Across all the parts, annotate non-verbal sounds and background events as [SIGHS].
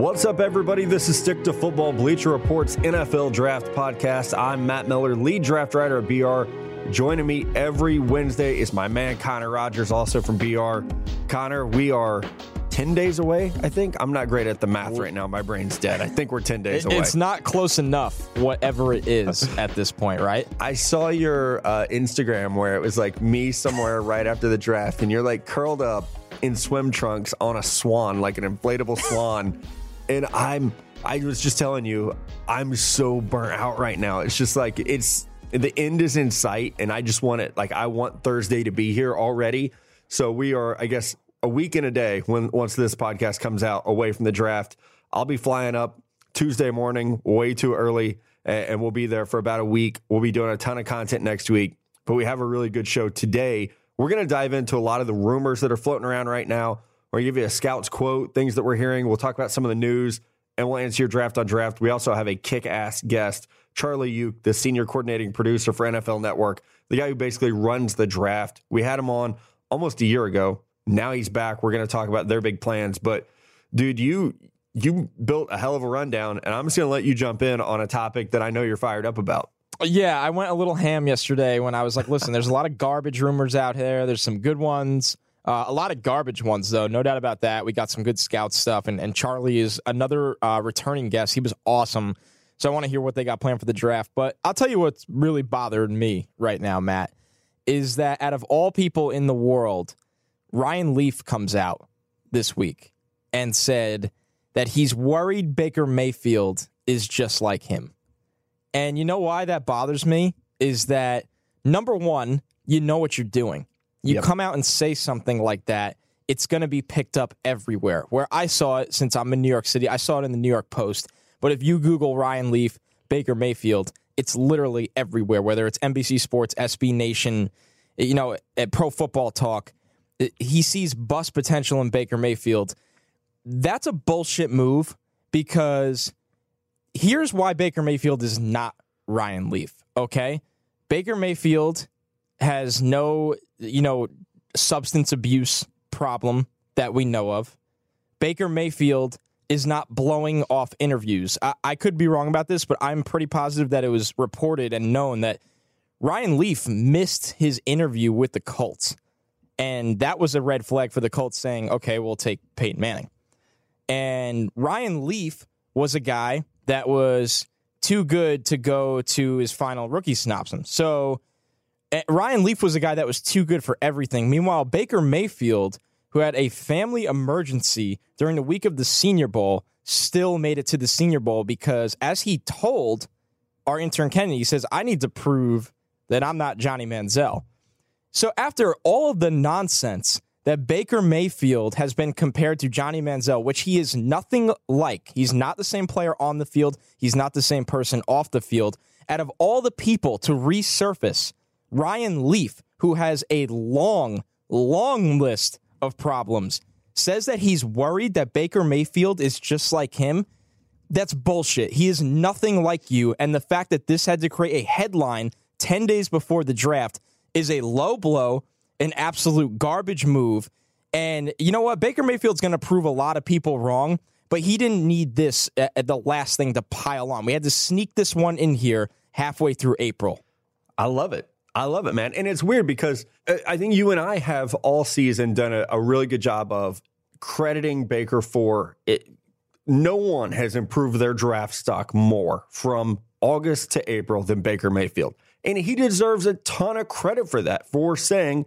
What's up, everybody? This is Stick to Football Bleacher Report's NFL Draft Podcast. I'm Matt Miller, lead draft writer at BR. Joining me every Wednesday is my man Connor Rogers, also from BR. Connor, we are 10 days away, I think. I'm not great at the math right now. My brain's dead. I think we're 10 days away. It's not close enough, whatever it is [LAUGHS] at this point, right? I saw your uh, Instagram where it was like me somewhere right after the draft, and you're like curled up in swim trunks on a swan, like an inflatable swan. And I'm, I was just telling you, I'm so burnt out right now. It's just like, it's, the end is in sight, and I just want it, like, I want Thursday to be here already. So we are, I guess, a week and a day when once this podcast comes out away from the draft. I'll be flying up Tuesday morning, way too early, and we'll be there for about a week. We'll be doing a ton of content next week, but we have a really good show today. We're going to dive into a lot of the rumors that are floating around right now. We're going to give you a scout's quote, things that we're hearing. We'll talk about some of the news, and we'll answer your draft on draft. We also have a kick ass guest, Charlie Yook, the senior coordinating producer for NFL Network, the guy who basically runs the draft. We had him on almost a year ago now he's back. We're going to talk about their big plans. But dude, you you built a hell of a rundown, and I'm just going to let you jump in on a topic that I know you're fired up about. Yeah, I went a little ham yesterday when I was like, listen, there's a lot of garbage rumors out there. There's some good ones. Uh, a lot of garbage ones, though, no doubt about that. We got some good scout stuff, and, and Charlie is another uh, returning guest. He was awesome. So I want to hear what they got planned for the draft. But I'll tell you what's really bothered me right now, Matt, is that out of all people in the world, Ryan Leaf comes out this week and said that he's worried Baker Mayfield is just like him. And you know why that bothers me? Is that number one, you know what you're doing. You yep. come out and say something like that, it's going to be picked up everywhere. Where I saw it since I'm in New York City, I saw it in the New York Post. But if you Google Ryan Leaf, Baker Mayfield, it's literally everywhere, whether it's NBC Sports, SB Nation, you know, at Pro Football Talk he sees bust potential in Baker Mayfield. That's a bullshit move because here's why Baker Mayfield is not Ryan Leaf, okay? Baker Mayfield has no, you know, substance abuse problem that we know of. Baker Mayfield is not blowing off interviews. I, I, could be wrong about this, but I'm pretty positive that it was reported and known that Ryan Leaf missed his interview with the Colts. And that was a red flag for the Colts saying, okay, we'll take Peyton Manning. And Ryan Leaf was a guy that was too good to go to his final rookie symposium. So Eh, Ryan Leaf was a guy that was too good for everything. Meanwhile, Baker Mayfield, who had a family emergency during the week of the Senior Bowl, still made it to the Senior Bowl because, as he told our intern Kennedy, he says, I need to prove that I'm not Johnny Manziel. So after all of the nonsense that Baker Mayfield has been compared to Johnny Manziel, which he is nothing like. He's not the same player on the field. He's not the same person off the field. Out of all the people to resurface, Ryan Leaf, who has a long, long list of problems, says that he's worried that Baker Mayfield is just like him. That's bullshit. He is nothing like you. And the fact that this had to create a headline 10 days before the draft is a low blow, an absolute garbage move. And you know what? Baker Mayfield's going to prove a lot of people wrong, but he didn't need this at the last thing to pile on. We had to sneak this one in here halfway through April. I love it. I love it, man. And it's weird because uh, I think you and I have all season done a, a really good job of crediting Baker for it. No one has improved their draft stock more from August to April than Baker Mayfield. And he deserves a ton of credit for that, for saying,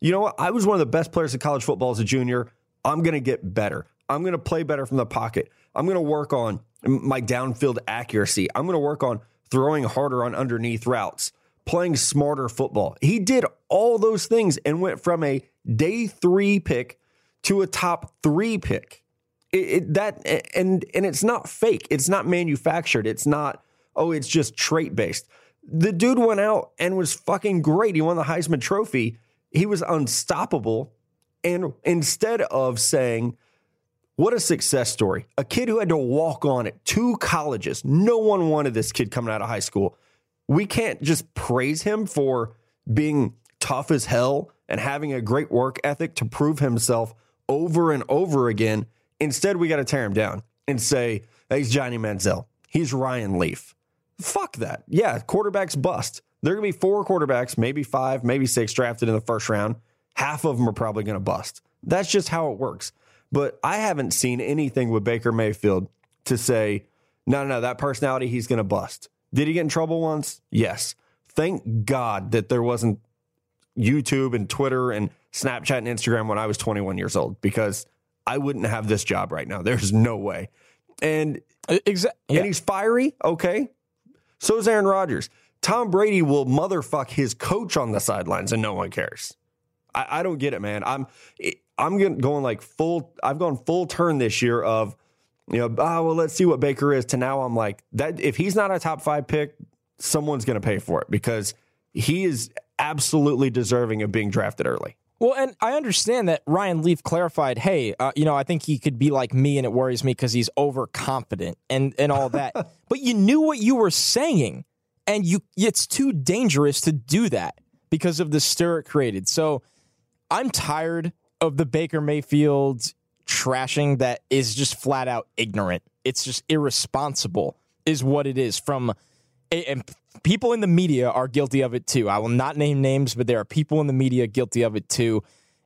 you know what, I was one of the best players in college football as a junior. I'm going to get better. I'm going to play better from the pocket. I'm going to work on my downfield accuracy. I'm going to work on throwing harder on underneath routes, playing smarter football. He did all those things and went from a day three pick to a top three pick. It, it, that and and it's not fake. It's not manufactured. It's not oh, it's just trait based. The dude went out and was fucking great. He won the Heisman Trophy. He was unstoppable. And instead of saying, what a success story, a kid who had to walk on at two colleges, no one wanted this kid coming out of high school. We can't just praise him for being tough as hell and having a great work ethic to prove himself over and over again. Instead, we got to tear him down. and say, he's Johnny Manziel. He's Ryan Leaf. Fuck that. Yeah, quarterbacks bust. There are going to be four quarterbacks, maybe five, maybe six drafted in the first round. Half of them are probably going to bust. That's just how it works. But I haven't seen anything with Baker Mayfield to say, no, no, no, that personality, he's going to bust. Did he get in trouble once? Yes. Thank God that there wasn't YouTube and Twitter and Snapchat and Instagram when I was 21 years old because I wouldn't have this job right now. There's no way. And exactly, yeah. and he's fiery. Okay, so is Aaron Rodgers. Tom Brady will motherfuck his coach on the sidelines, and no one cares. I, I don't get it, man. I'm I'm going like full. I've gone full turn this year of you know. Oh well, let's see what Baker is. To now, I'm like that. If he's not a top five pick, someone's going to pay for it because he is absolutely deserving of being drafted early. Well, and I understand that Ryan Leaf clarified, hey, uh, you know, I think he could be like me and it worries me because he's overconfident and, and all that. [LAUGHS] but you knew what you were saying, and you it's too dangerous to do that because of the stir it created. So I'm tired of the Baker Mayfield trashing that is just flat out ignorant. It's just irresponsible, is what it is from and people in the media are guilty of it too. I will not name names, but there are people in the media guilty of it too.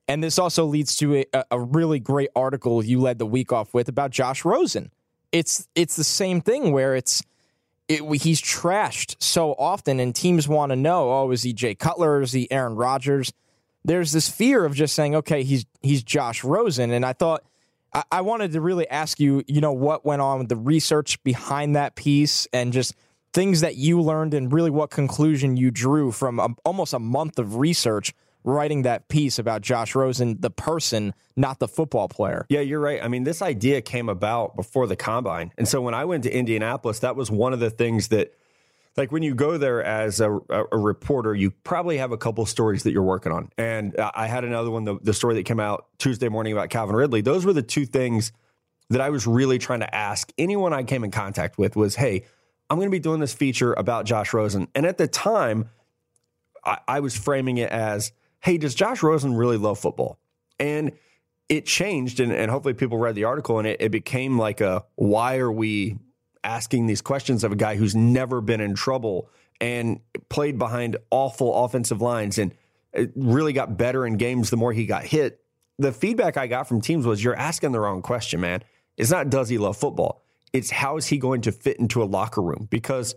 And this also leads to a, a really great article you led the week off with about Josh Rosen. It's it's the same thing where it's it, he's trashed so often, and teams want to know, oh, is he Jay Cutler? Is he Aaron Rodgers? There's this fear of just saying, okay, he's he's Josh Rosen, and I thought I, wanted to really ask you, you know, what went on with the research behind that piece, and just things that you learned and really what conclusion you drew from a, almost a month of research writing that piece about Josh Rosen, the person, not the football player. Yeah, you're right. I mean, this idea came about before the combine. And so when I went to Indianapolis, that was one of the things that, like, when you go there as a, a, reporter, you probably have a couple stories that you're working on. And I had another one, the, the story that came out Tuesday morning about Calvin Ridley. Those were the two things that I was really trying to ask anyone I came in contact with was, hey, I'm going to be doing this feature about Josh Rosen. And at the time, I, I was framing it as, hey, does Josh Rosen really love football? And it changed, and, and hopefully people read the article, and it, it became like a why are we asking these questions of a guy who's never been in trouble and played behind awful offensive lines and uh, really got better in games the more he got hit. The feedback I got from teams was you're asking the wrong question, man. It's not does he love football? It's how is he going to fit into a locker room because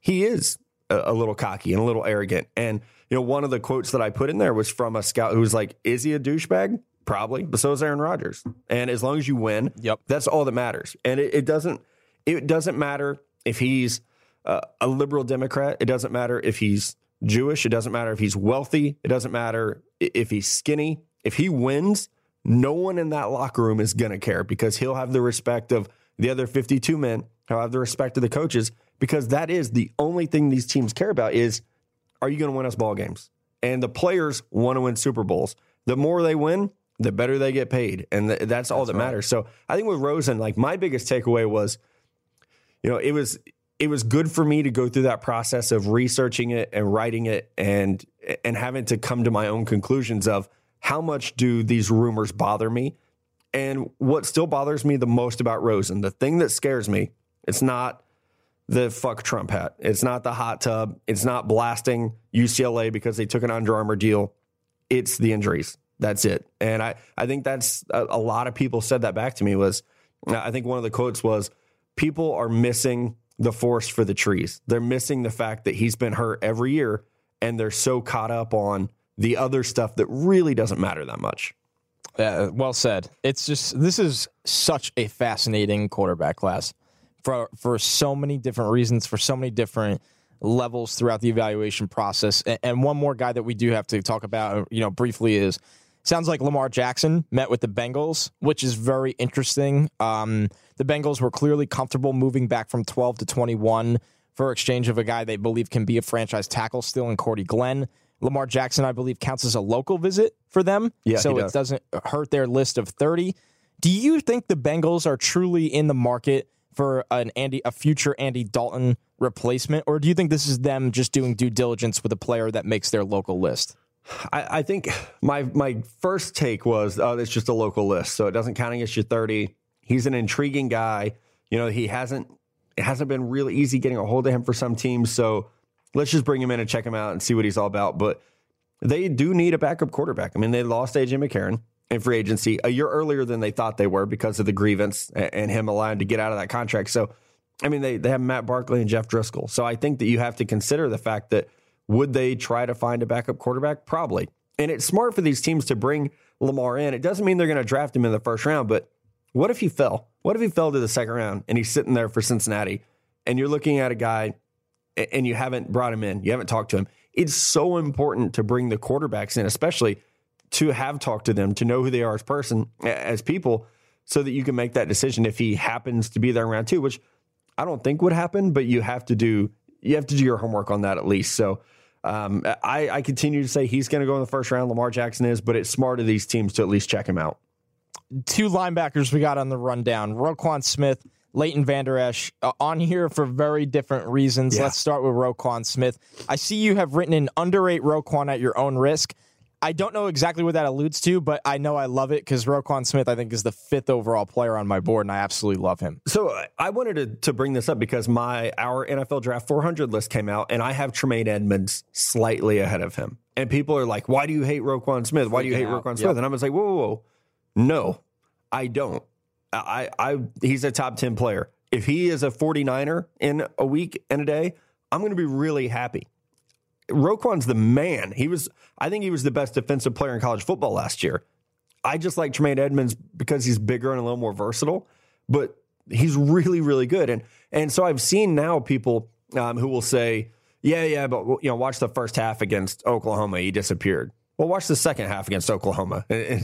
he is a, a little cocky and a little arrogant. And you know, one of the quotes that I put in there was from a scout who was like, "Is he a douchebag?" Probably, but so is Aaron Rodgers. And as long as you win, yep, that's all that matters. And it, it doesn't it doesn't matter if he's uh, a liberal Democrat. It doesn't matter if he's Jewish. It doesn't matter if he's wealthy. It doesn't matter if he's skinny. If he wins, no one in that locker room is going to care because he'll have the respect of the other 52 men He'll have the respect of the coaches because that is the only thing these teams care about is are you going to win us ball games? And the players want to win Super Bowls. The more they win, the better they get paid, and th- that's all that's that right. matters. So I think with Rosen, like my biggest takeaway was, you know, it was it was good for me to go through that process of researching it and writing it and and having to come to my own conclusions of how much do these rumors bother me and what still bothers me the most about Rosen, the thing that scares me, it's not the fuck Trump hat. It's not the hot tub. It's not blasting UCLA because they took an Under Armour deal. It's the injuries. That's it. And I, I think that's a, a lot of people said that back to me was, I think one of the quotes was, people are missing the forest for the trees. They're missing the fact that he's been hurt every year and they're so caught up on the other stuff that really doesn't matter that much. Yeah, well said. It's just this is such a fascinating quarterback class for for so many different reasons, for so many different levels throughout the evaluation process. And, and one more guy that we do have to talk about, you know, briefly is sounds like Lamar Jackson met with the Bengals, which is very interesting. Um, the Bengals were clearly comfortable moving back from 12 to 21 for exchange of a guy they believe can be a franchise tackle still in Cordy Glenn. Lamar Jackson, I believe, counts as a local visit for them. Yeah, so it doesn't hurt their list of 30. Do you think the Bengals are truly in the market for an Andy, a future Andy Dalton replacement, or do you think this is them just doing due diligence with a player that makes their local list? I, I think my my first take was, oh, it's just a local list, so it doesn't count against your 30. He's an intriguing guy. You know, he hasn't it hasn't been really easy getting a hold of him for some teams. So let's just bring him in and check him out and see what he's all about. But they do need a backup quarterback. I mean, they lost AJ McCarron in free agency a year earlier than they thought they were because of the grievance and him allowing to get out of that contract. So, I mean, they, they have Matt Barkley and Jeff Driskel. So I think that you have to consider the fact that would they try to find a backup quarterback? Probably. And it's smart for these teams to bring Lamar in. It doesn't mean they're going to draft him in the first round, but what if he fell? What if he fell to the second round and he's sitting there for Cincinnati and you're looking at a guy and you haven't brought him in, you haven't talked to him? It's so important to bring the quarterbacks in, especially to have talked to them, to know who they are as person, as people, so that you can make that decision if he happens to be there around two, which I don't think would happen, but you have to do you have to do your homework on that at least. So um, I, I continue to say he's going to go in the first round. Lamar Jackson is, but it's smart of these teams to at least check him out two linebackers we got on the rundown Roquan Smith, Leighton Vander Esch, uh, on here for very different reasons. Yeah. Let's start with Roquan Smith. I see you have written an underrate Roquan at your own risk. I don't know exactly what that alludes to, but I know I love it because Roquan Smith, I think, is the fifth overall player on my board, and I absolutely love him. So uh, I wanted to, to bring this up because my our NFL Draft 400 list came out, and I have Tremaine Edmunds slightly ahead of him. And people are like, "Why do you hate Roquan Smith? Why do you hate out. Roquan Smith?" Yep. And I'm just like, "Whoa, whoa, whoa! No, I don't. I, I, he's a top 10 player. If he is a 49er in a week and a day, I'm going to be really happy. Roquan's the man. He was, I think he was the best defensive player in college football last year. I just like Tremaine Edmunds because he's bigger and a little more versatile, but he's really, really good. And and so I've seen now people um, who will say, yeah, yeah, but you know, watch the first half against Oklahoma. He disappeared. Well, watch the second half against Oklahoma and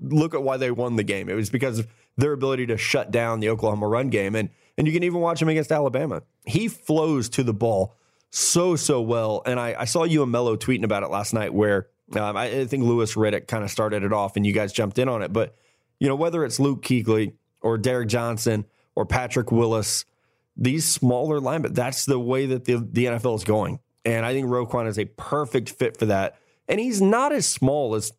look at why they won the game. It was because of their ability to shut down the Oklahoma run game. And, and you can even watch him against Alabama. He flows to the ball so, so well. And I, I saw you and Mello tweeting about it last night where um, I, I, think Louis Riddick kind of started it off and you guys jumped in on it. But, you know, whether it's Luke Kuechly or Derrick Johnson or Patrick Willis, these smaller linemen, that's the way that the, the NFL is going. And I think Roquan is a perfect fit for that and he's not as small as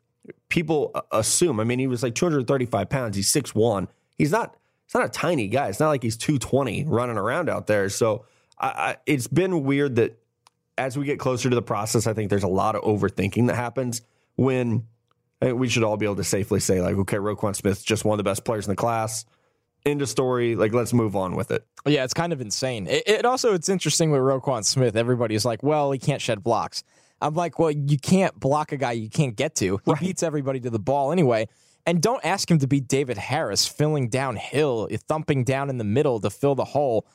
people assume. I mean, he was like 235 pounds. He's 6'1. He's not, he's not a tiny guy. It's not like he's 220 running around out there. So I, I, it's been weird that as we get closer to the process, I think there's a lot of overthinking that happens when eh, we should all be able to safely say, like, okay, Roquan Smith's just one of the best players in the class. End of story. Like, let's move on with it. Yeah, it's kind of insane. It, it also, it's interesting with Roquan Smith. Everybody's like, well, he can't shed blocks. I'm like, well, you can't block a guy you can't get to. He right. beats everybody to the ball anyway. And don't ask him to be David Harris, filling downhill, thumping down in the middle to fill the hole.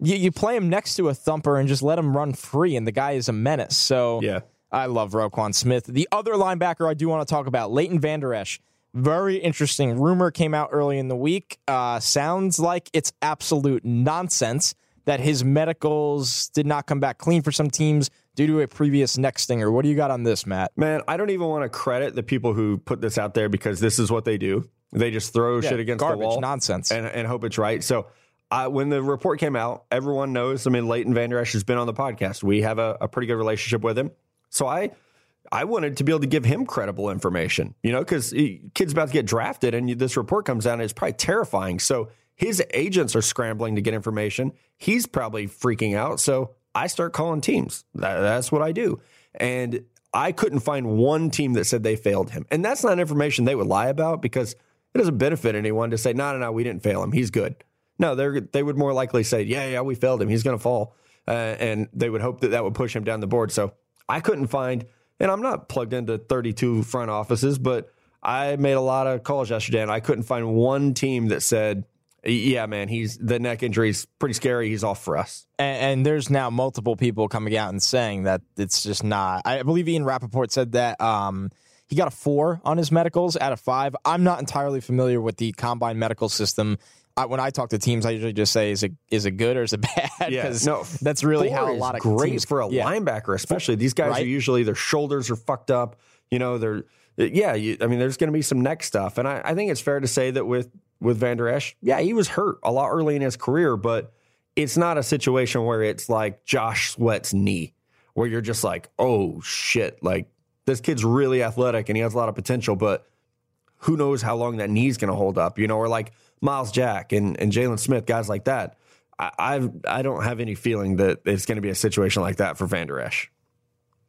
You, you play him next to a thumper and just let him run free, and the guy is a menace. So yeah. I love Roquan Smith. The other linebacker I do want to talk about, Leighton Vander Esch. Very interesting. Rumor came out early in the week. Uh, sounds like it's absolute nonsense that his medicals did not come back clean for some teams due to a previous neck stinger. What do you got on this, Matt? Man, I don't even want to credit the people who put this out there because this is what they do. They just throw yeah, shit against garbage, the wall, nonsense, and, and hope it's right. So uh, when the report came out, everyone knows. I mean, Leighton Vander Esch has been on the podcast. We have a, a pretty good relationship with him. So I I wanted to be able to give him credible information, you know, because kid's about to get drafted, and this report comes out, and it's probably terrifying. So his agents are scrambling to get information. He's probably freaking out. So I start calling teams. That, that's what I do. And I couldn't find one team that said they failed him. And that's not information they would lie about because it doesn't benefit anyone to say, no, no, no, we didn't fail him. He's good. No, they they would more likely say, yeah, yeah, we failed him. He's going to fall. Uh, and they would hope that that would push him down the board. So I couldn't find, and I'm not plugged into 32 front offices, but I made a lot of calls yesterday and I couldn't find one team that said, yeah, man, he's the neck injury is pretty scary. He's off for us. And, and, there's now multiple people coming out and saying that it's just not. I believe Ian Rapoport said that um, he got a four on his medicals out of five. I'm not entirely familiar with the combine medical system. I, when I talk to teams, I usually just say, "Is it is it good or is it [LAUGHS] bad?" Yeah, no, that's really how a lot of great teams, for a yeah. linebacker, especially these guys right? are usually their shoulders are fucked up. You know, they're yeah. You, I mean, there's going to be some neck stuff, and I, I think it's fair to say that with with Vander Esch, yeah, he was hurt a lot early in his career, but it's not a situation where it's like Josh Sweat's knee, where you're just like, oh shit, like this kid's really athletic and he has a lot of potential, but who knows how long that knee's going to hold up, you know, or like Myles Jack and, and Jaylon Smith, guys like that. I I've, I don't have any feeling that it's going to be a situation like that for Vander Esch.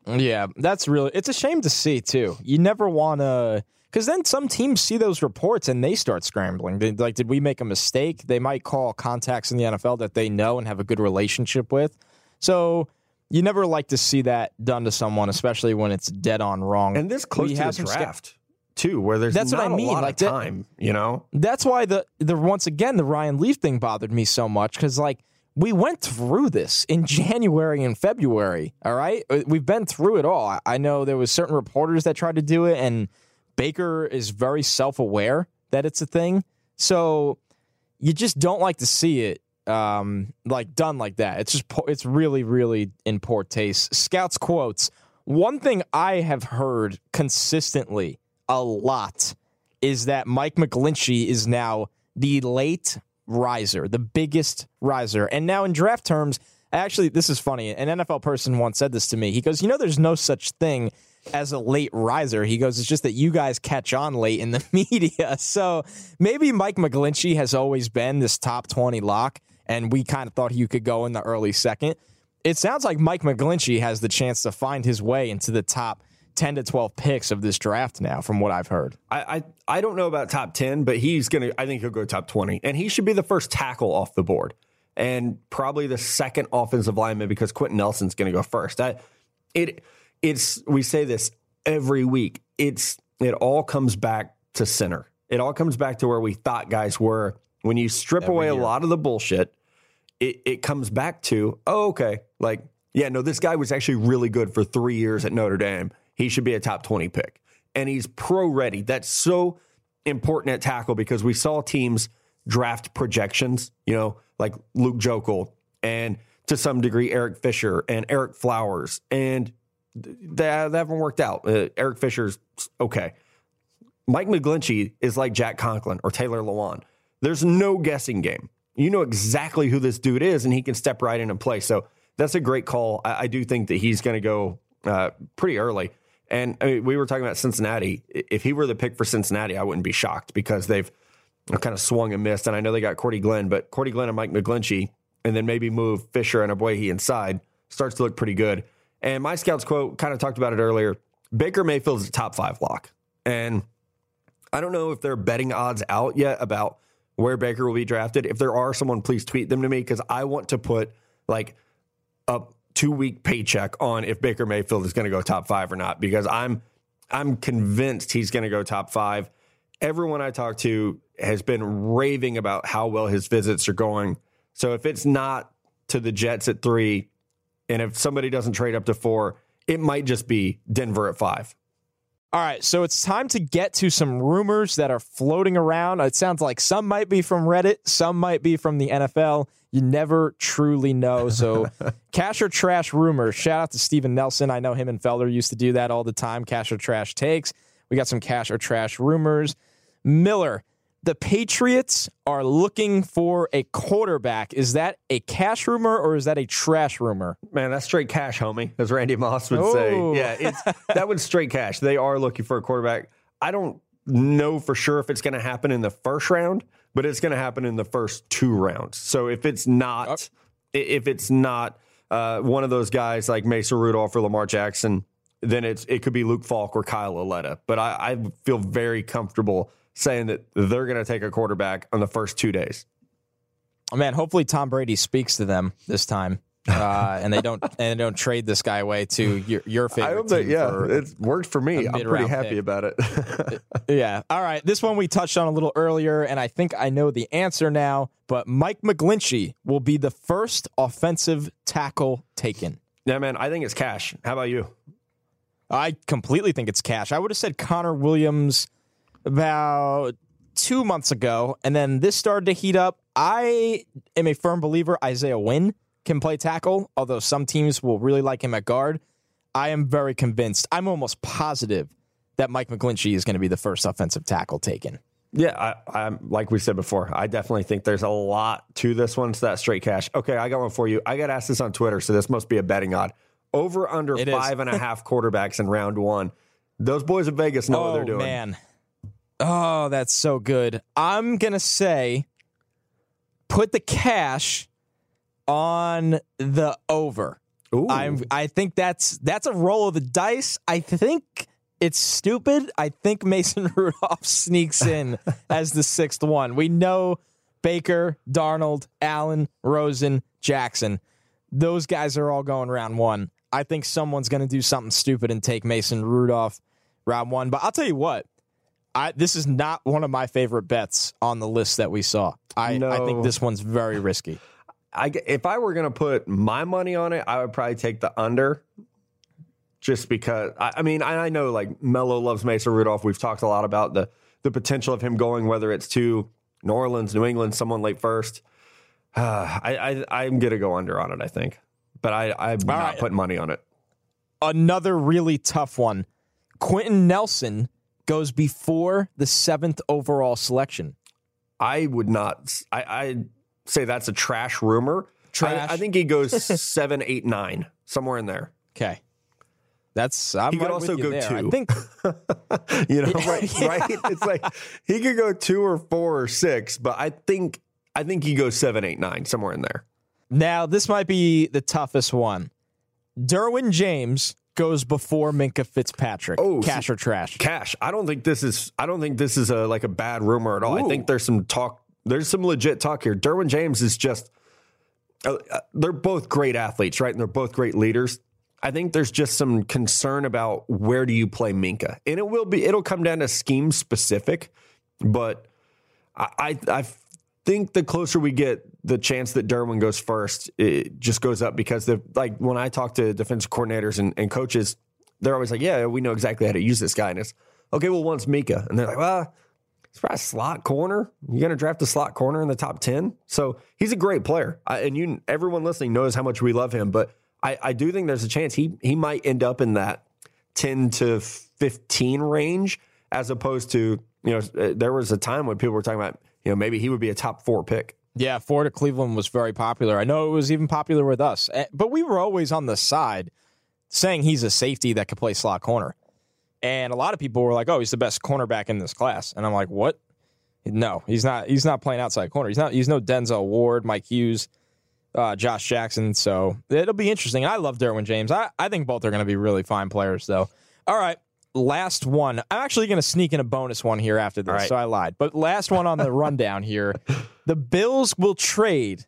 Yeah, that's really it's a shame to see too. You never want to because then some teams see those reports and they start scrambling. They, like, did we make a mistake? They might call contacts in the NFL that they know and have a good relationship with. So you never like to see that done to someone, especially when it's dead on wrong. And this close We to the draft too, where there's That's what I mean, a lot like that- time. You know, That's why the the once again the Ryan Leaf thing bothered me so much because like we went through this in [LAUGHS] January and February. All right, Uh, we've been through it all. I- I know there was certain reporters that tried to do it, and Baker is very self aware that it's a thing. So you just don't like to see it um, like done like that. It's just po- it's really really in poor taste. Scouts quotes. One thing I have heard consistently a lot is that Mike McGlinchey is now the late riser, the biggest riser. And now in draft terms, actually, this is funny. An NFL person once said this to me. He goes, You know, there's no such thing as a late riser. He goes, It's just that you guys catch on late in the [LAUGHS] media. So maybe Mike McGlinchey has always been this top 20 lock, and we kind of thought he could go in the early second. It sounds like Mike McGlinchey has the chance to find his way into the top 10 to 12 picks of this draft now, from what I've heard. I, I I don't know about top ten, but he's gonna. I think he'll go top twenty, and he should be the first tackle off the board, and probably the second offensive lineman because Quenton Nelson's gonna go first. I, it it's we say this every week. It's it all comes back to center. It all comes back to where we thought guys were. When you strip Every away a lot of the bullshit, it, it comes back to, oh, okay, like, yeah, no, this guy was actually really good for three years at Notre Dame. He should be a top 20 pick. And he's pro ready. That's so important at tackle because we saw teams draft projections, you know, like Luke Joeckel and to some degree Eric Fisher and Ereck Flowers. And th- that, that haven't worked out. Uh, Eric Fisher's okay. Mike McGlinchey is like Jack Conklin or Taylor Lewan. There's no guessing game. You know exactly who this dude is, and he can step right in and play. So that's a great call. I, I do think that he's going to go uh, pretty early. And I mean, we were talking about Cincinnati. If he were the pick for Cincinnati, I wouldn't be shocked because they've kind of swung and missed. And I know they got Cordy Glenn, but Cordy Glenn and Mike McGlinchey, and then maybe move Fisher and Ogbuehi inside starts to look pretty good. And my scouts quote kind of talked about it earlier. Baker Mayfield's a top five lock, and I don't know if they're betting odds out yet about where Baker will be drafted. If there are, someone please tweet them to me because I want to put like a two week paycheck on if Baker Mayfield is going to go top five or not because I'm I'm convinced he's going to go top five. Everyone I talk to has been raving about how well his visits are going. So if it's not to the Jets at three, and if somebody doesn't trade up to four, it might just be Denver at five. All right, so it's time to get to some rumors that are floating around. It sounds like some might be from Reddit, some might be from the NFL. You never truly know. So, [LAUGHS] cash or trash rumors. Shout out to Steven Nelson. I know him and Felder used to do that all the time. Cash or trash takes. We got some cash or trash rumors. Miller, the Patriots are looking for a quarterback. Is that a cash rumor or is that a trash rumor? Man, that's straight cash, homie, as Randy Moss would Oh. say. Yeah, it's [LAUGHS] that was straight cash. They are looking for a quarterback. I don't know for sure if it's going to happen in the first round, but it's going to happen in the first two rounds. So if it's not, if it's not uh, one of those guys like Mason Rudolph or Lamar Jackson, then it's it could be Luke Falk or Kyle Lauletta. But I, I feel very comfortable saying that they're going to take a quarterback on the first two days. Oh, man, hopefully Tom Brady speaks to them this time. Uh, and they don't and they don't trade this guy away to your your favorite I hope that team yeah, for- it's worked for me. I'm pretty happy pick. about it. [LAUGHS] Yeah. All right. This one we touched on a little earlier, and I think I know the answer now. But Mike McGlinchey will be the first offensive tackle taken. yeah, man, I think it's cash. How about you? I completely think it's cash. I would have said Connor Williams about two months ago, and then this started to heat up. I am a firm believer Isaiah Wynn can play tackle, although some teams will really like him at guard. I am very convinced. I'm almost positive that Mike McGlinchey is going to be the first offensive tackle taken. Yeah, I, I'm like we said before. I definitely think there's a lot to this one. So that straight cash. Okay, I got one for you. I got asked this on Twitter, so this must be a betting odd. Over under It five and a [LAUGHS] half quarterbacks in round one. Those boys of Vegas know what oh they're doing. man, Oh, that's so good. I'm gonna say put the cash on the over. Ooh. I'm I think that's that's a roll of the dice. I think it's stupid. I think Mason [LAUGHS] Rudolph sneaks in [LAUGHS] as the sixth one. We know Baker, Darnold, Allen, Rosen, Jackson. Those guys are all going round one. I think someone's going to do something stupid and take Mason Rudolph round one. But I'll tell you what, I this is not one of my favorite bets on the list that we saw. I, I think this one's very risky. [LAUGHS] I, if I were going to put my money on it, I would probably take the under. Just because, I, I mean, I, I know like Mello loves Mason Rudolph. We've talked a lot about the the potential of him going, whether it's to New Orleans, New England, someone late first. Uh, [SIGHS] I, I I'm gonna go under on it. I think, but I I'm not right. putting money on it. Another really tough one. Quenton Nelson goes before the seventh overall selection. I would not. I I say that's a trash rumor. Trash. I, I think he goes [LAUGHS] seven, eight, nine, somewhere in there. Okay. That's I'm He could right also go there. I think [LAUGHS] You know, right? Right? It's like he could go two or four or six, but I think I think he goes seven, eight, nine, somewhere in there. now this might be the toughest one. Derwin James goes before Minkah Fitzpatrick. Oh, cash or trash? Cash. I don't think this is. I don't think this is a like a bad rumor at all. I think there's some talk. There's some legit talk here. Derwin James is just. Uh, uh, they're both great athletes, right? And they're both great leaders. I think there's just some concern about where do you play Minkah, and it will be. It'll come down to scheme specific, but I I, I think the closer we get, the chance that Derwin goes first it just goes up because the like when I talk to defensive coordinators and, and coaches, they're always like, "Yeah, we know exactly how to use this guy." And it's okay. Well, once Mika, and they're like, "Well, he's probably a slot corner. You're going to draft a slot corner in the top ten, so he's a great player." I, and you, everyone listening knows how much we love him, but I, I do think there's a chance he he might end up in that ten to fifteen range, as opposed to you know uh, there was a time when people were talking about you know maybe he would be a top four pick. Yeah, Ford to Cleveland was very popular. I know it was even popular with us, Eh, but we were always on the side saying he's a safety that could play slot corner. And a lot of people were like, "Oh, he's the best cornerback in this class," and I'm like, "What? No, he's not. He's not playing outside corner. He's not. He's no Denzel Ward, Mike Hughes, uh, Josh Jackson. So it'll be interesting. I love Derwin James. I, I think both are going to be really fine players, though. All right, last one. I'm actually going to sneak in a bonus one here after this, right. so I lied. But last one on the rundown here. [LAUGHS] The Bills will trade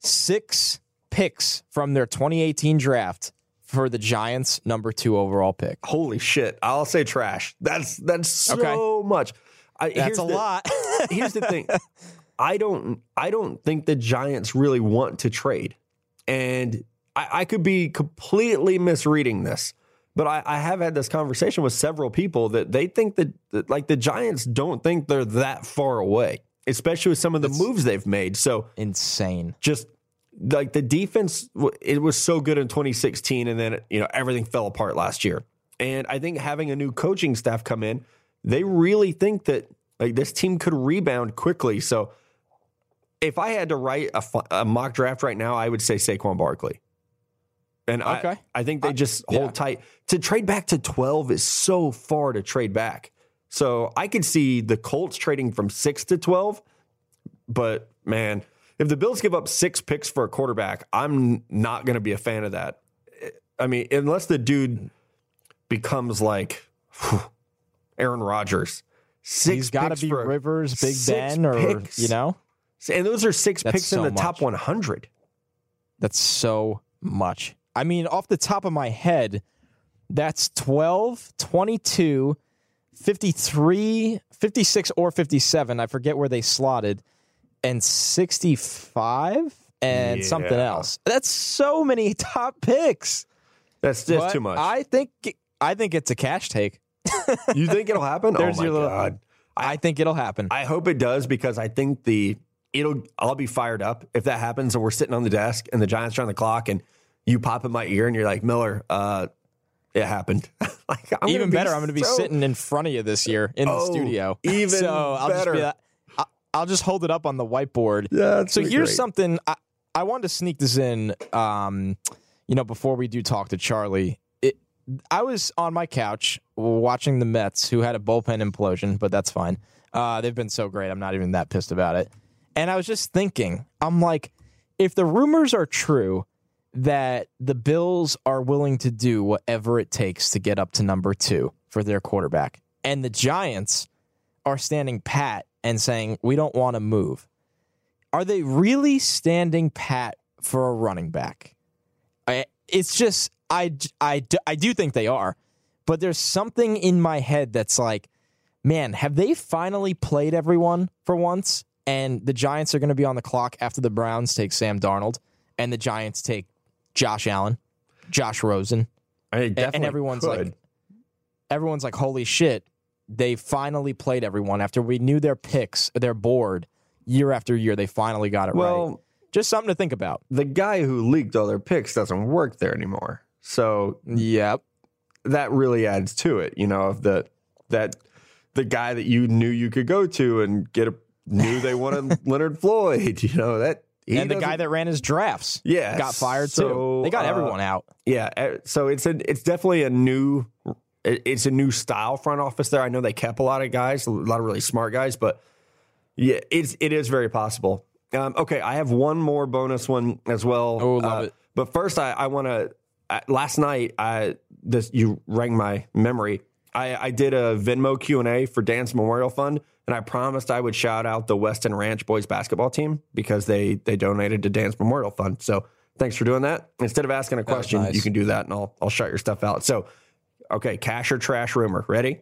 six picks from their 2018 draft for the Giants' number two overall pick. Holy shit! I'll say trash. That's that's so much. I, That's here's a the- lot. [LAUGHS] here's the thing. [LAUGHS] I don't I don't think the Giants really want to trade. And I, I could be completely misreading this, but I, I have had this conversation with several people that they think that, that like the Giants don't think they're that far away, especially with some of the moves they've made. So Insane. just like the defense, it was so good in 2016, and then you know everything fell apart last year. And I think having a new coaching staff come in, they really think that like this team could rebound quickly. So if I had to write a, a mock draft right now, I would say Saquon Barkley. And I, Okay. I think they just hold yeah. tight. To trade back to 12 is so far to trade back. So I could see the Colts trading from six to 12. But man, if the Bills give up six picks for a quarterback, I'm not going to be a fan of that. I mean, unless the dude becomes like whew, Aaron Rodgers. Six He's got picks to be for Rivers, Big Ben, or picks. you know, and those are six That's picks in so the top 100. that's so much. I mean, off the top of my head, that's 12, 22, 53, 56, or 57. I forget where they slotted, and 65 and something else. That's so many [LAUGHS] top picks. That's just But too much. I think I think it's a cash take. [LAUGHS] you think it'll happen? There's oh my your little- god! I think it'll happen. I hope it does because I think the it'll. I'll be fired up if that happens and we're sitting on the desk and the Giants are on the clock and you pop in my ear and you're like Miller, uh, it happened. [LAUGHS] like I'm even gonna be better, I'm going to be so- sitting in front of you this year in the Oh, studio. even so I'll better. just be. I- I'll just hold it up on the whiteboard. Yeah, So here's great. something I, I wanted to sneak this in. Um, you know, before we do talk to Charlie, it, I was on my couch watching the Mets, who had a bullpen implosion, but that's fine. Uh, they've been so great. I'm not even that pissed about it. And I was just thinking, I'm like, if the rumors are true that the Bills are willing to do whatever it takes to get up to number two for their quarterback, and the Giants are standing pat and saying, we don't want to move, are they really standing pat for a running back? I, it's just, I, I, I do think they are, but there's something in my head that's like, man, have they finally played everyone for once? And the Giants are going to be on the clock after the Browns take Sam Darnold and the Giants take Josh Allen, Josh Rosen. I mean, and everyone's could. like, everyone's like, holy shit, they finally played everyone after we knew their picks, their board year after year. They finally got it well, right. Just something to think about. the guy who leaked all their picks doesn't work there anymore. So Yep. that really adds to it, you know, of the that the guy that you knew you could go to and get a knew they wanted [LAUGHS] Leonard Floyd, you know, that he and the guy that ran his drafts yeah, got fired so, too. They got uh, everyone out. Yeah, so it's a it's definitely a new it's a new style front office there. I know they kept a lot of guys, a lot of really smart guys, but yeah, it's it is very possible. Um, okay, I have one more bonus one as well. Oh, love it. But first, I, I want to. Last night, I this you rang my memory. I, I did a Venmo Q and A for Dan's Memorial Fund, and I promised I would shout out the Weston Ranch boys basketball team because they they donated to Dan's Memorial Fund. So thanks for doing that. Instead of asking a question, nice. you can do that, and I'll I'll shout your stuff out. So, okay, cash or trash rumor. Ready?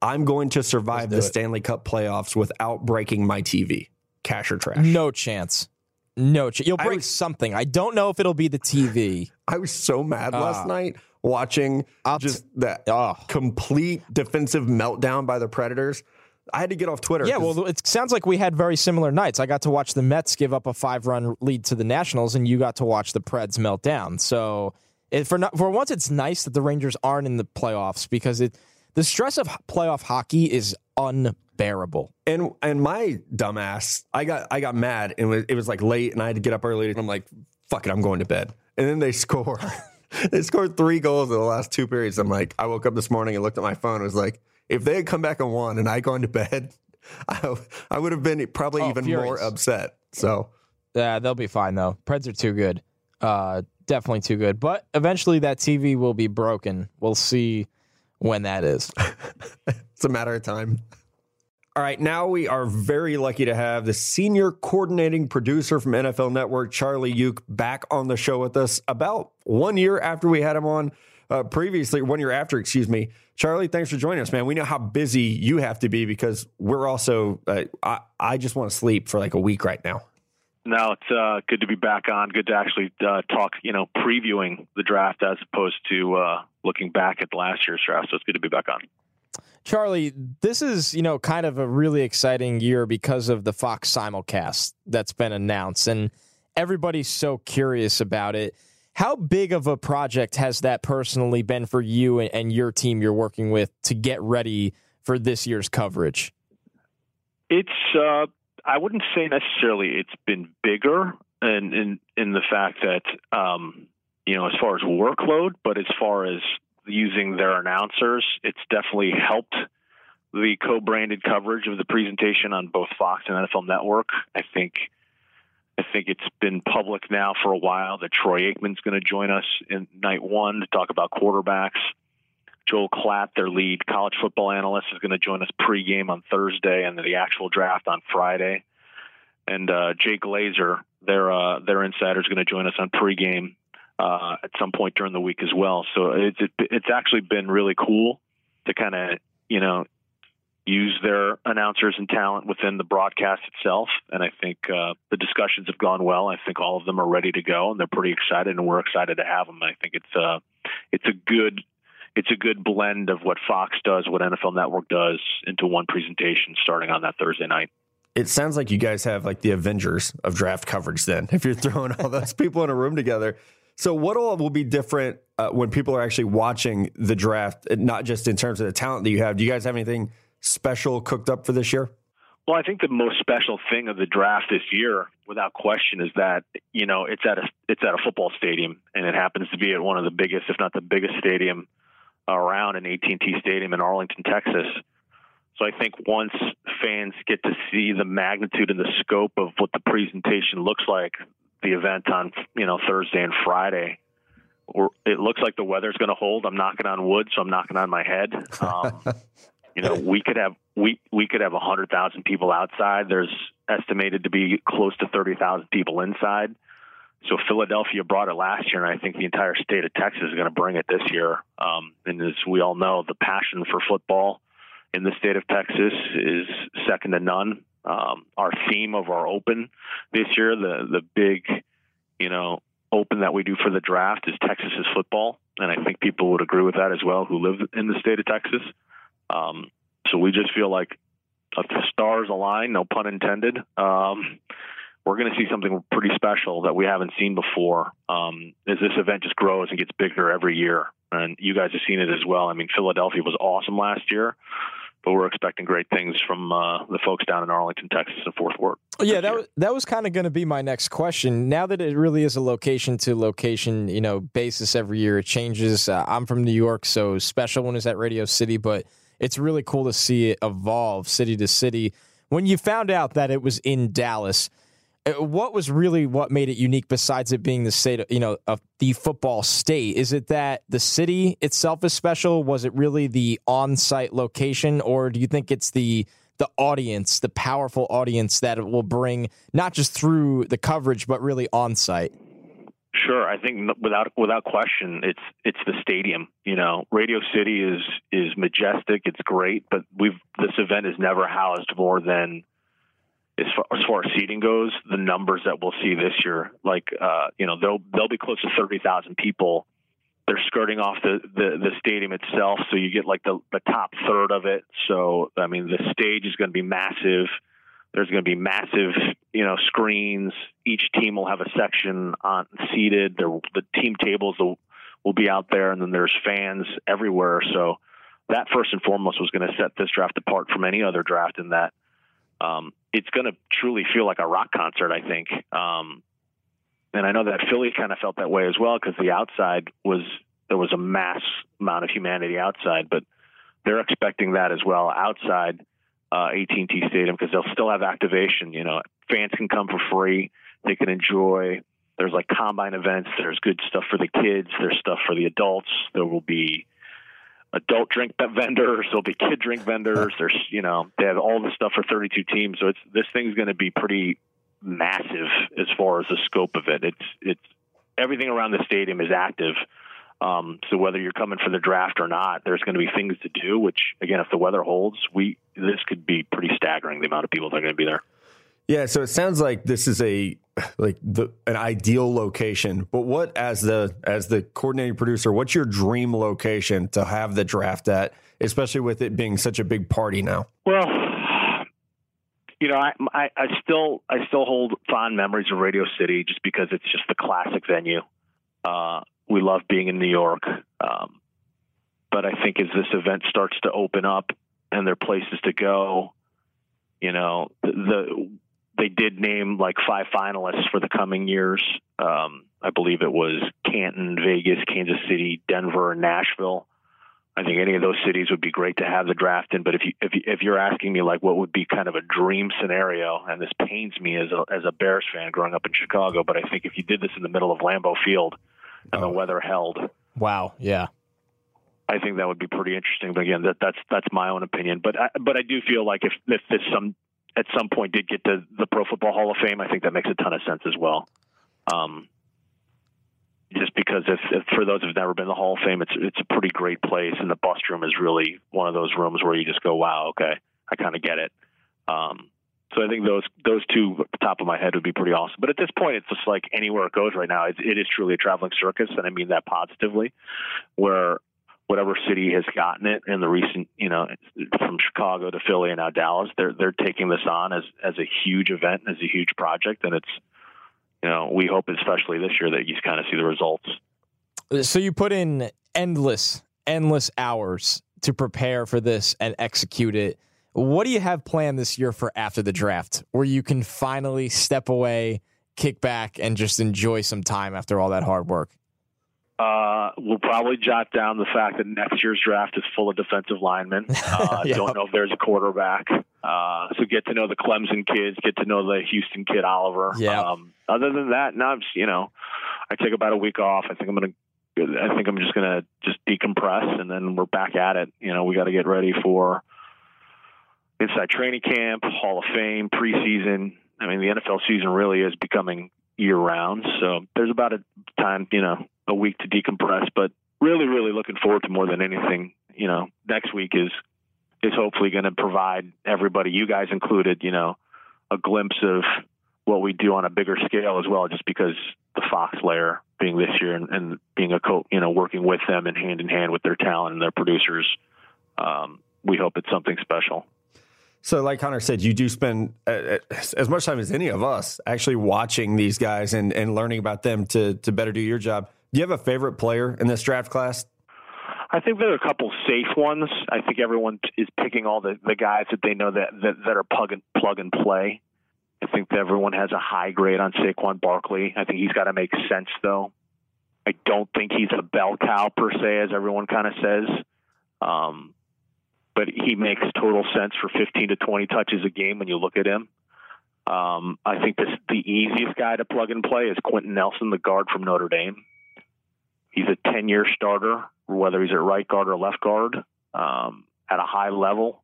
I'm going to survive the it. Stanley Cup playoffs without breaking my TV. Cash or trash? No chance. No chance. You'll I break was- something. I don't know if it'll be the TV. [LAUGHS] I was so mad last Ah. night watching I'll just that Oh. complete defensive meltdown by the Predators. I had to get off Twitter. Yeah, well, it sounds like we had very similar nights. I got to watch the Mets give up a five-run lead to the Nationals, and you got to watch the Preds melt down. So, it, for not, for once, it's nice that the Rangers aren't in the playoffs because it the stress of playoff hockey is unbearable. and and my dumbass, I got I got mad and it was, it was like late and I had to get up early. And I'm like, fuck it, I'm going to bed. And then they [LAUGHS] score. they scored three goals in the last two periods. I'm like, I woke up this morning and looked at my phone. and was like, if they had come back and won and I gone to bed, [LAUGHS] I, I would have been probably Oh, even more upset. So Yeah, they'll be fine though. Preds are too good. Uh, definitely too good. But eventually, that TV will be broken. We'll see when that is. [LAUGHS] It's a matter of time. All right, now we are very lucky to have the senior coordinating producer from NFL Network, Charlie Yook, back on the show with us about one year after we had him on uh, previously, one year after, excuse me. Charlie, thanks for joining us, man. We know how busy you have to be because we're also, uh, I, I just want to sleep for like a week right now. No, it's uh, good to be back on. Good to actually uh, talk, you know, previewing the draft as opposed to uh, looking back at last year's draft. So it's good to be back on. Charlie, this is, you know, kind of a really exciting year because of the Fox simulcast that's been announced and everybody's so curious about it. How big of a project has that personally been for you and, and your team you're working with to get ready for this year's coverage? It's uh, I wouldn't say necessarily it's been bigger in in, in the fact that um, you know as far as workload, but as far as using their announcers, it's definitely helped the co-branded coverage of the presentation on both Fox and NFL Network. I think I think it's been public now for a while that Troy Aikman's going to join us in night one to talk about quarterbacks. Joel Klatt, their lead college football analyst, is going to join us pregame on Thursday, and the actual draft on Friday. And uh, Jay Glazer, their uh, their insider, is going to join us on pregame uh, at some point during the week as well. So it's it, it's actually been really cool to kind of you know use their announcers and talent within the broadcast itself. And I think uh, the discussions have gone well. I think all of them are ready to go, and they're pretty excited, and we're excited to have them. I think it's uh, it's a good it's a good blend of what Fox does, what NFL Network does, into one presentation starting on that Thursday night. It sounds like you guys have like the Avengers of draft coverage then, [LAUGHS] if you're throwing all those [LAUGHS] people in a room together. So, what all will be different uh, when people are actually watching the draft, not just in terms of the talent that you have? Do you guys have anything special cooked up for this year? Well, I think the most special thing of the draft this year, without question, is that you know it's at a it's at a football stadium, and it happens to be at one of the biggest, if not the biggest, stadium around in AT&T Stadium in Arlington, Texas. So I think once fans get to see the magnitude and the scope of what the presentation looks like, the event on you know Thursday and Friday, or it looks like the weather's going to hold. I'm knocking on wood, so I'm knocking on my head. Um, [LAUGHS] you know, we could have we we could have a hundred thousand people outside. There's estimated to be close to thirty thousand people inside. So Philadelphia brought it last year, and I think the entire state of Texas is going to bring it this year. Um, and as we all know, the passion for football in the state of Texas is second to none. Um, our theme of our open this year, the the big, you know, open that we do for the draft is Texas is football, and I think people would agree with that as well who live in the state of Texas. Um, so we just feel like if the stars align, no pun intended, um, we're going to see something pretty special that we haven't seen before um, as this event just grows and gets bigger every year. And you guys have seen it as well. I mean, Philadelphia was awesome last year but we're expecting great things from uh, the folks down in Arlington, Texas, and Fort Worth. Yeah, that was, that was kind of going to be my next question. Now that it really is a location to location, you know, basis every year, it changes. Uh, I'm from New York, so special one is at Radio City, but it's really cool to see it evolve city to city. When you found out that it was in Dallas, Uh, what was really what made it unique besides it being the state, of, you know, of the football state? Is it that the city itself is special? Was it really the on-site location, or do you think it's the the audience, the powerful audience that it will bring, not just through the coverage, but really on-site? Sure, I think without without question, it's it's the stadium. You know, Radio City is is majestic. It's great, but we've this event has never housed more than as far, as far as seating goes. The numbers that we'll see this year, like uh, you know, they'll they'll be close to thirty thousand people. They're skirting off the, the the stadium itself, so you get like the the top third of it. So I mean, the stage is going to be massive there's going to be massive, you know, screens. Each team will have a section on seated. There, the team tables will, will be out there, and then there's fans everywhere. So that first and foremost was going to set this draft apart from any other draft in that um, it's going to truly feel like a rock concert. I think, um, and I know that Philly kind of felt that way as well because the outside was there was a mass amount of humanity outside, but they're expecting that as well outside uh, AT&T Stadium because they'll still have activation. You know, fans can come for free. They can enjoy. There's like combine events. There's good stuff for the kids. There's stuff for the adults. There will be adult drink [LAUGHS] vendors. There'll be kid drink vendors. There's, you know, they have all the stuff for 32 teams. So it's this thing's going to be pretty massive as far as the scope of it. It's it's everything around the stadium is active. Um, so whether you're coming for the draft or not, there's going to be things to do. Which again, if the weather holds, we this could be pretty staggering. The amount of people that are going to be there. Yeah, so it sounds like this is a like the an ideal location. But what as the as the coordinating producer, what's your dream location to have the draft at, especially with it being such a big party now? Well, you know, I, I, I still I still hold fond memories of Radio City just because it's just the classic venue. Uh, we love being in New York. Um, but I think as this event starts to open up and there are places to go, you know, the, the they did name like five finalists for the coming years. Um, I believe it was Canton, Vegas, Kansas City, Denver, and Nashville. I think any of those cities would be great to have the draft in. But if you if you, if you're asking me like what would be kind of a dream scenario, and this pains me as a as a Bears fan growing up in Chicago, but I think if you did this in the middle of Lambeau Field, and oh. the weather held. Wow. Yeah. I think that would be pretty interesting. But again, that, that's that's my own opinion. But I, but I do feel like if if this some at some point did get to the Pro Football Hall of Fame, I think that makes a ton of sense as well. Um, just because if, if, for those who've never been to the Hall of Fame, it's it's a pretty great place, and the bust room is really one of those rooms where you just go, wow, okay, I kind of get it. Um, so I think those those two at the top of my head would be pretty awesome. But at this point, it's just like anywhere it goes right now. It is truly a traveling circus, and I mean that positively. Where whatever city has gotten it in the recent, you know, from Chicago to Philly and now Dallas, they're they're taking this on as as a huge event, as a huge project, and it's you know we hope especially this year that you kind of see the results. So you put in endless endless hours to prepare for this and execute it What do you have planned this year for after the draft, where you can finally step away, kick back, and just enjoy some time after all that hard work? Uh, we'll probably jot down the fact that next year's draft is full of defensive linemen. [LAUGHS] Uh, yep. Don't know if there's a quarterback. Uh, so get to know the Clemson kids, get to know the Houston kid Oliver. Yeah. Um, other than that, now I'm you know, I take about a week off. I think I'm gonna. I think I'm just gonna just decompress, and then we're back at it. You know, we got to get ready for inside training camp, Hall of Fame, preseason. I mean, the NFL season really is becoming year round. So there's about a time, you know, a week to decompress, but really, really looking forward to more than anything. You know, next week is is hopefully going to provide everybody, you guys included, you know, a glimpse of what we do on a bigger scale as well, just because the Fox layer being this year and, and being a co, you know, working with them and hand in hand with their talent and their producers. Um, we hope it's something special. So, like Connor said, you do spend uh, as much time as any of us actually watching these guys and, and learning about them to to better do your job. Do you have a favorite player in this draft class? I think there are a couple safe ones. I think everyone is picking all the, the guys that they know that, that, that are plug and plug and play. I think that everyone has a high grade on Saquon Barkley. I think he's got to make sense though. I don't think he's a bell cow per se, as everyone kind of says. Um, but he makes total sense for 15 to 20 touches a game when you look at him. Um, I think this, the easiest guy to plug and play is Quenton Nelson, the guard from Notre Dame. He's a 10 year starter, whether he's at right guard or left guard, um, at a high level.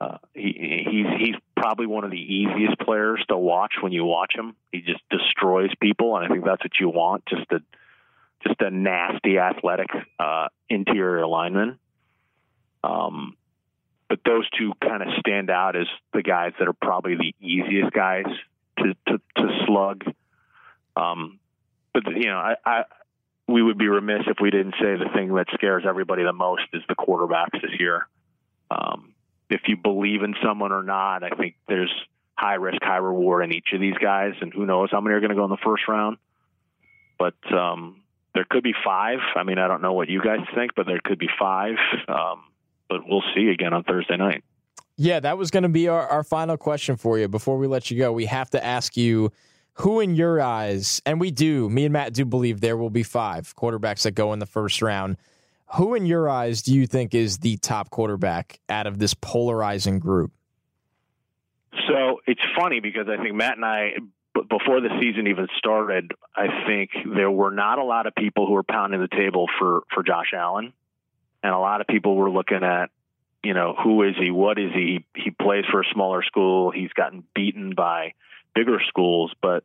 Uh, he, he's he's probably one of the easiest players to watch when you watch him. He just destroys people, and I think that's what you want. Just a just a nasty athletic uh, interior lineman. Um, but those two kind of stand out as the guys that are probably the easiest guys to to, to slug. Um, but you know, I, I we would be remiss if we didn't say the thing that scares everybody the most is the quarterbacks this year. Um, if you believe in someone or not, I think there's high risk, high reward in each of these guys, and who knows how many are going to go in the first round. But um, there could be five. I mean, I don't know what you guys think, but there could be five. Um, but we'll see again on Thursday night. Yeah, that was going to be our, our final question for you. Before we let you go, we have to ask you who, in your eyes, and we do, me and Matt do believe there will be five quarterbacks that go in the first round. Who, in your eyes, do you think is the top quarterback out of this polarizing group? So it's funny because I think Matt and I, before the season even started, I think there were not a lot of people who were pounding the table for for Josh Allen and a lot of people were looking at, you know, who is he? What is he? He plays for a smaller school. He's gotten beaten by bigger schools, but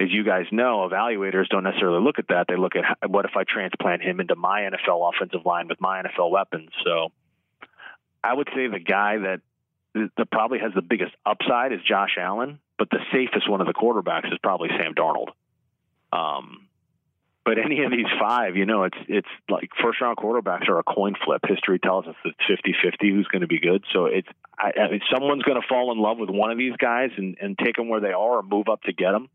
as you guys know, evaluators don't necessarily look at that. They look at what if I transplant him into my NFL offensive line with my NFL weapons. So I would say the guy that that probably has the biggest upside is Josh Allen, but the safest one of the quarterbacks is probably Sam Darnold. Um, but any of these five, you know, it's it's like first round quarterbacks are a coin flip. History tells us it's 50-50 who's going to be good. So it's I, I mean, someone's going to fall in love with one of these guys and and take them where they are or move up to get them.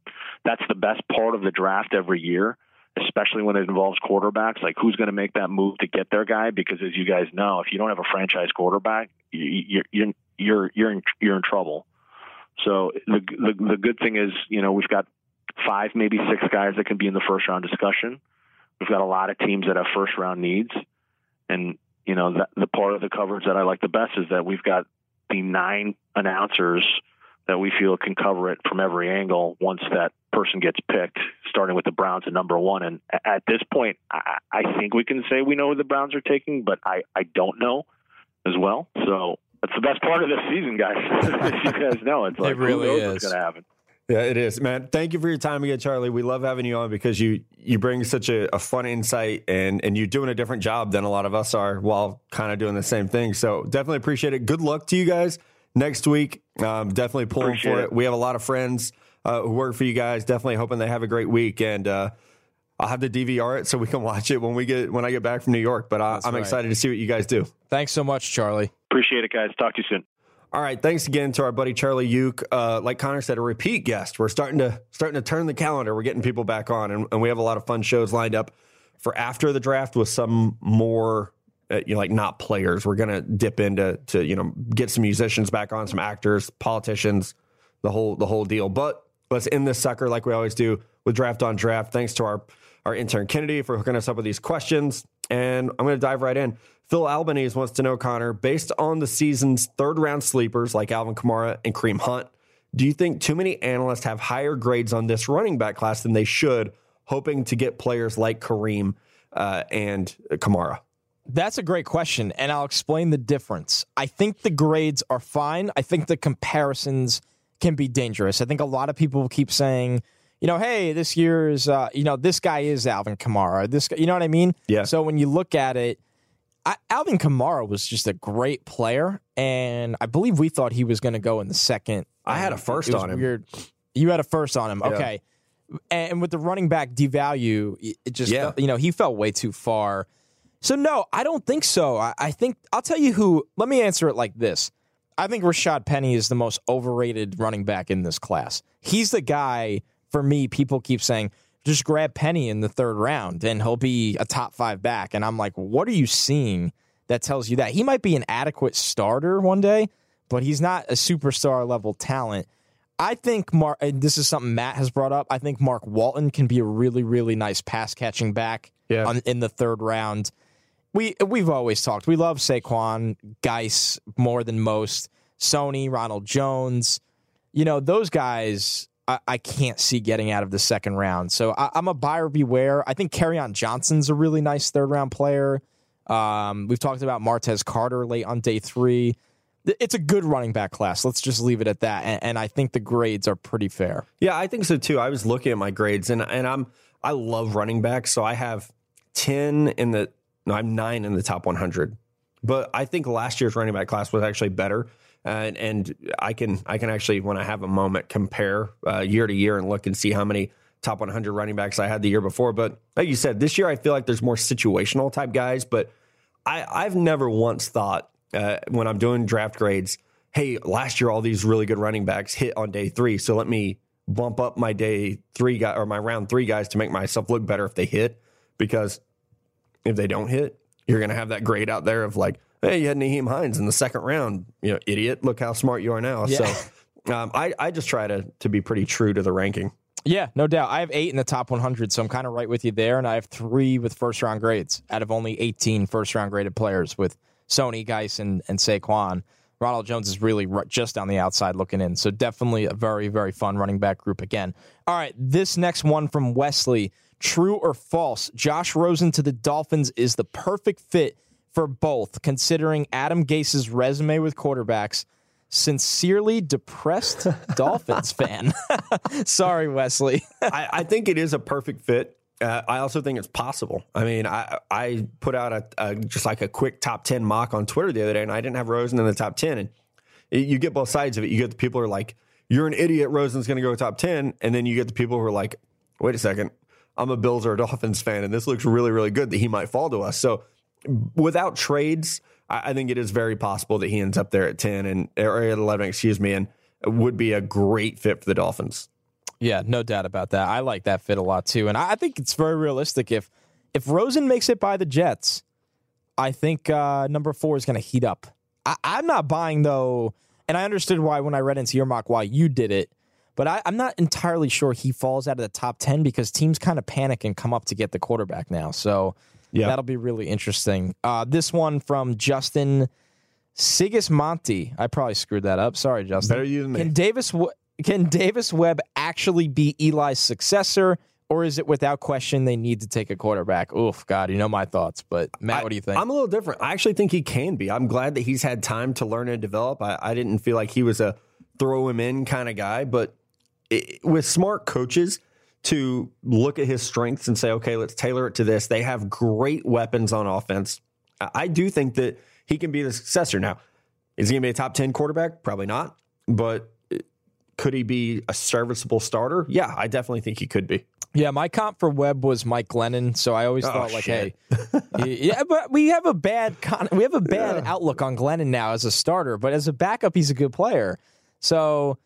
That's the best part of the draft every year, especially when it involves quarterbacks. Like who's going to make that move to get their guy? Because as you guys know, if you don't have a franchise quarterback, you're you're you're you're in, you're in trouble. So the, the the good thing is, you know, we've got five, maybe six guys that can be in the first round discussion. We've got a lot of teams that have first round needs, and you know the, the part of the coverage that I like the best is that we've got the nine announcers that we feel can cover it from every angle once that person gets picked, starting with the Browns at number one. And at this point, I, I think we can say we know who the Browns are taking, but I, I don't know as well. So that's the best part of this season, guys. [LAUGHS] you guys know, it's like it really who knows is. what's going to happen. Yeah, it is, man. Thank you for your time again, Charlie. We love having you on because you you bring such a, a fun insight and and you're doing a different job than a lot of us are while kind of doing the same thing. So definitely appreciate it. Good luck to you guys next week. Um, definitely pulling Appreciate for it. it. We have a lot of friends uh, who work for you guys. Definitely hoping they have a great week and. Uh, I'll have to DVR it so we can [LAUGHS] watch it when we get when I get back from New York. But I, I'm right. excited to see what you guys do. Thanks so much, Charlie. Appreciate it, guys. Talk to you soon. All right, thanks again to our buddy Charlie Yook. Uh, like Connor said, a repeat guest. We're starting to starting to turn the calendar. We're getting people back on, and, and we have a lot of fun shows lined up for after the draft with some more uh, you know, like not players. We're gonna dip into to you know get some musicians back on, some actors, politicians, the whole the whole deal. But let's end this sucker like we always do with draft on draft. Thanks to our our intern Kennedy for hooking us up with these questions, and I'm gonna dive right in. Phil Albanese wants to know, Connor, based on the season's third round sleepers like Alvin Kamara and Kareem Hunt, do you think too many analysts have higher grades on this running back class than they should, hoping to get players like Kareem uh, and Kamara? That's a great question, and I'll explain the difference. I think the grades are fine. I think the comparisons can be dangerous. I think a lot of people keep saying, you know, hey, this year's, uh, you know, this guy is Alvin Kamara. This, guy, you know what I mean? Yeah. So when you look at it, I, Alvin Kamara was just a great player, and I believe we thought he was going to go in the second. I had a um, first It was on him. Weird. You had a first on him. Yeah. Okay. And with the running back devalue, it just Yeah. you know he fell way too far. So no, I don't think so. I, I think I'll tell you who. Let me answer it like this. I think Rashad Penny is the most overrated running back in this class. He's the guy for me. People keep saying just grab Penny in the third round and he'll be a top five back. And I'm like, what are you seeing that tells you that he might be an adequate starter one day, but he's not a superstar level talent. I think Mark. And this is something Matt has brought up. I think Mark Walton can be a really, really nice pass catching back Yeah. on, in the third round. We we've always talked. We love Saquon, Guice more than most. Sony, Ronald Jones. You know those guys. I, I can't see getting out of the second round. So I, I'm a buyer beware. I think Kerryon Johnson's a really nice third round player. Um, we've talked about Martez Carter late on day three. It's a good running back class. Let's just leave it at that. And, and I think the grades are pretty fair. Yeah, I think so too. I was looking at my grades and and I'm I love running backs, so I have 10 in the no, I'm 9 in the top 100. But I think last year's running back class was actually better. And and I can I can actually when I have a moment compare uh, year to year and look and see how many top 100 running backs I had the year before. But like you said, this year I feel like there's more situational type guys. But I I've never once thought uh, when I'm doing draft grades, hey, last year all these really good running backs hit on day three, so let me bump up my day three guy or my round three guys to make myself look better if they hit. Because if they don't hit, you're going to have that grade out there of like, hey, you had Nyheim Hines in the second round, you know, idiot. Look how smart you are now. Yeah. So um, I I just try to to be pretty true to the ranking. Yeah, no doubt. I have eight in the top 100, so I'm kind of right with you there. And I have three with first round grades out of only 18 first round graded players with Sony, Guice, and, and Saquon. Ronald Jones is really just on the outside looking in. So definitely a very, very fun running back group again. All right, this next one from Wesley true or false? Josh Rosen to the Dolphins is the perfect fit for both, considering Adam Gase's resume with quarterbacks. Sincerely depressed [LAUGHS] Dolphins fan. [LAUGHS] Sorry, Wesley. I, I think it is a perfect fit. Uh, I also think it's possible. I mean, I I put out a, a just like a quick top ten mock on Twitter the other day, and I didn't have Rosen in the top ten. And it- you get both sides of it. You get the people who are like, "You're an idiot. Rosen's going to go top 10. and then you get the people who are like, "Wait a second, I'm a Bills or a Dolphins fan, and this looks really really good that he might fall to us." So without trades, I, I think it is very possible that he ends up there at ten and or at eleven, excuse me, and would be a great fit for the Dolphins. Yeah, no doubt about that. I like that fit a lot too, and I I think it's very realistic. If if Rosen makes it by the Jets, I think uh, number four is going to heat up. I, I'm not buying though, and I understood why when I read into your mock why you did it, but I, I'm not entirely sure he falls out of the top ten because teams kind of panic and come up to get the quarterback now. So Yeah. that'll be really interesting. Uh, this one from Justin Sigismonti. I probably screwed that up. Sorry, Justin. Better you than me. Can Davis can Davis Webb actually be Eli's successor, or is it without question they need to take a quarterback? Oof, God, you know my thoughts. But Matt, what do you think? I'm a little different. I actually think he can be. I'm glad that he's had time to learn and develop. I, I didn't feel like he was a throw him in kind of guy, but it, with smart coaches to look at his strengths and say, okay, let's tailor it to this. They have great weapons on offense. I, do think that he can be the successor. Now, is he going to be a top 10 quarterback? Probably not. But uh, could he be a serviceable starter? Yeah, I definitely think he could be. yeah, my comp for Webb was Mike Glennon, so I always Oh, thought like, shit. hey, yeah, but we have a bad con- we have a bad outlook on Glennon now as a starter, but as a backup, he's a good player. So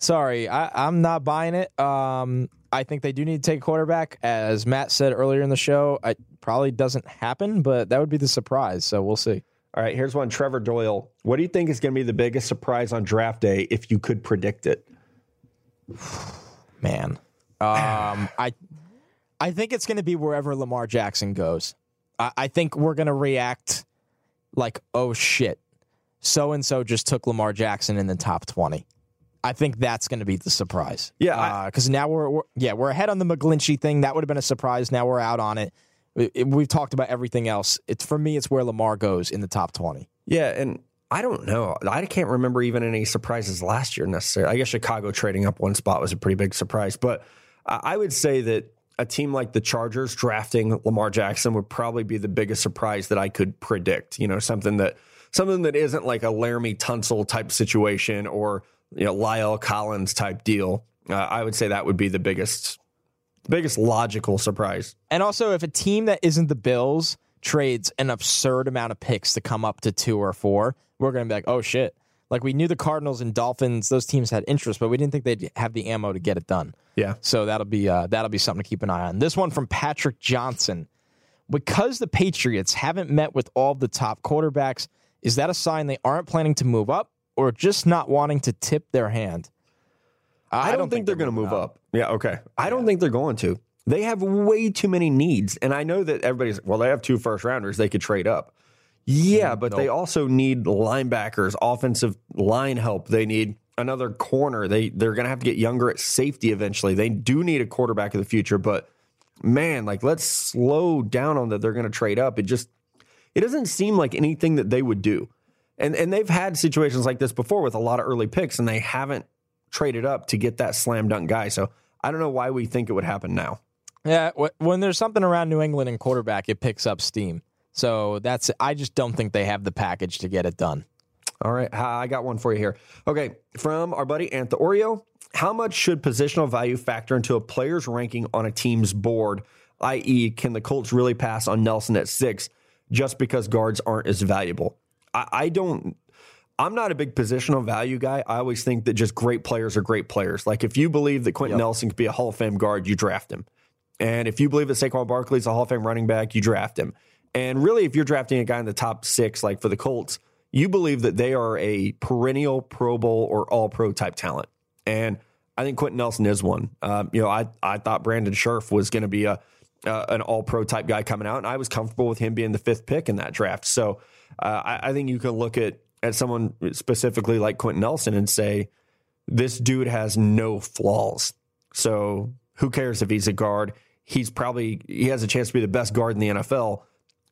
Sorry, I, I'm not buying it. Um, I think they do need to take a quarterback. As Matt said earlier in the show, it probably doesn't happen, but that would be the surprise. So we'll see. All right, here's one. Trevor Doyle. What do you think is going to be the biggest surprise on draft day if you could predict it? [SIGHS] Man, um, [SIGHS] I I think it's going to be wherever Lamar Jackson goes. I, I think we're going to react like, oh shit, so and so just took Lamar Jackson in the top twenty. I think that's going to be the surprise. Yeah, because uh, now we're, we're yeah we're ahead on the McGlinchey thing. That would have been a surprise. Now we're out on it. it. We've talked about everything else. It's for me. It's where Lamar goes in the top twenty. Yeah, and I don't know. I can't remember even any surprises last year necessarily. I guess Chicago trading up one spot was a pretty big surprise, but I would say that a team like the Chargers drafting Lamar Jackson would probably be the biggest surprise that I could predict. You know, something that something that isn't like a Laremy Tunsil type situation or you know Lyle Collins type deal. Uh, I would say that would be the biggest biggest logical surprise. And also, if a team that isn't the Bills trades an absurd amount of picks to come up to two or four, we're going to be like, oh shit. Like we knew the Cardinals and Dolphins; those teams had interest, but we didn't think they'd have the ammo to get it done. Yeah. So that'll be uh, that'll be something to keep an eye on. This one from Patrick Johnson. Because the Patriots haven't met with all the top quarterbacks, is that a sign they aren't planning to move up or just not wanting to tip their hand? I, I don't, don't, think, think they're, they're going to move up. up. Yeah, okay. I yeah. don't think they're going to. They have way too many needs. And I know that everybody's, well, they have two first rounders. They could trade up. Yeah, mm-hmm. but nope. they also need linebackers, offensive line help. They need another corner. They they're going to have to get younger at safety eventually. They do need a quarterback of the future, but man, like let's slow down on that they're going to trade up. It just it doesn't seem like anything that they would do. And and they've had situations like this before with a lot of early picks and they haven't traded up to get that slam dunk guy. So I don't know why we think it would happen now. Yeah, when there's something around New England and quarterback, it picks up steam. So that's I just don't think they have the package to get it done. All right, I got one for you here. Okay, from our buddy Antha Oreo, how much should positional value factor into a player's ranking on a team's board? I.e., can the Colts really pass on Nelson at six just because guards aren't as valuable? I, I don't. I'm not a big positional value guy. I always think that just great players are great players. Like if you believe that Quenton yep. Nelson could be a Hall of Fame guard, you draft him. And if you believe that Saquon Barkley is a Hall of Fame running back, you draft him. And really, if you're drafting a guy in the top six, like for the Colts, you believe that they are a perennial Pro Bowl or All Pro type talent. And I think Quenton Nelson is one. Um, you know, I I thought Brandon Scherff was going to be a uh, an All Pro type guy coming out, and I was comfortable with him being the fifth pick in that draft. So uh, I, I, think you can look at at someone specifically like Quenton Nelson and say this dude has no flaws. So who cares if he's a guard? He's probably he has a chance to be the best guard in the NFL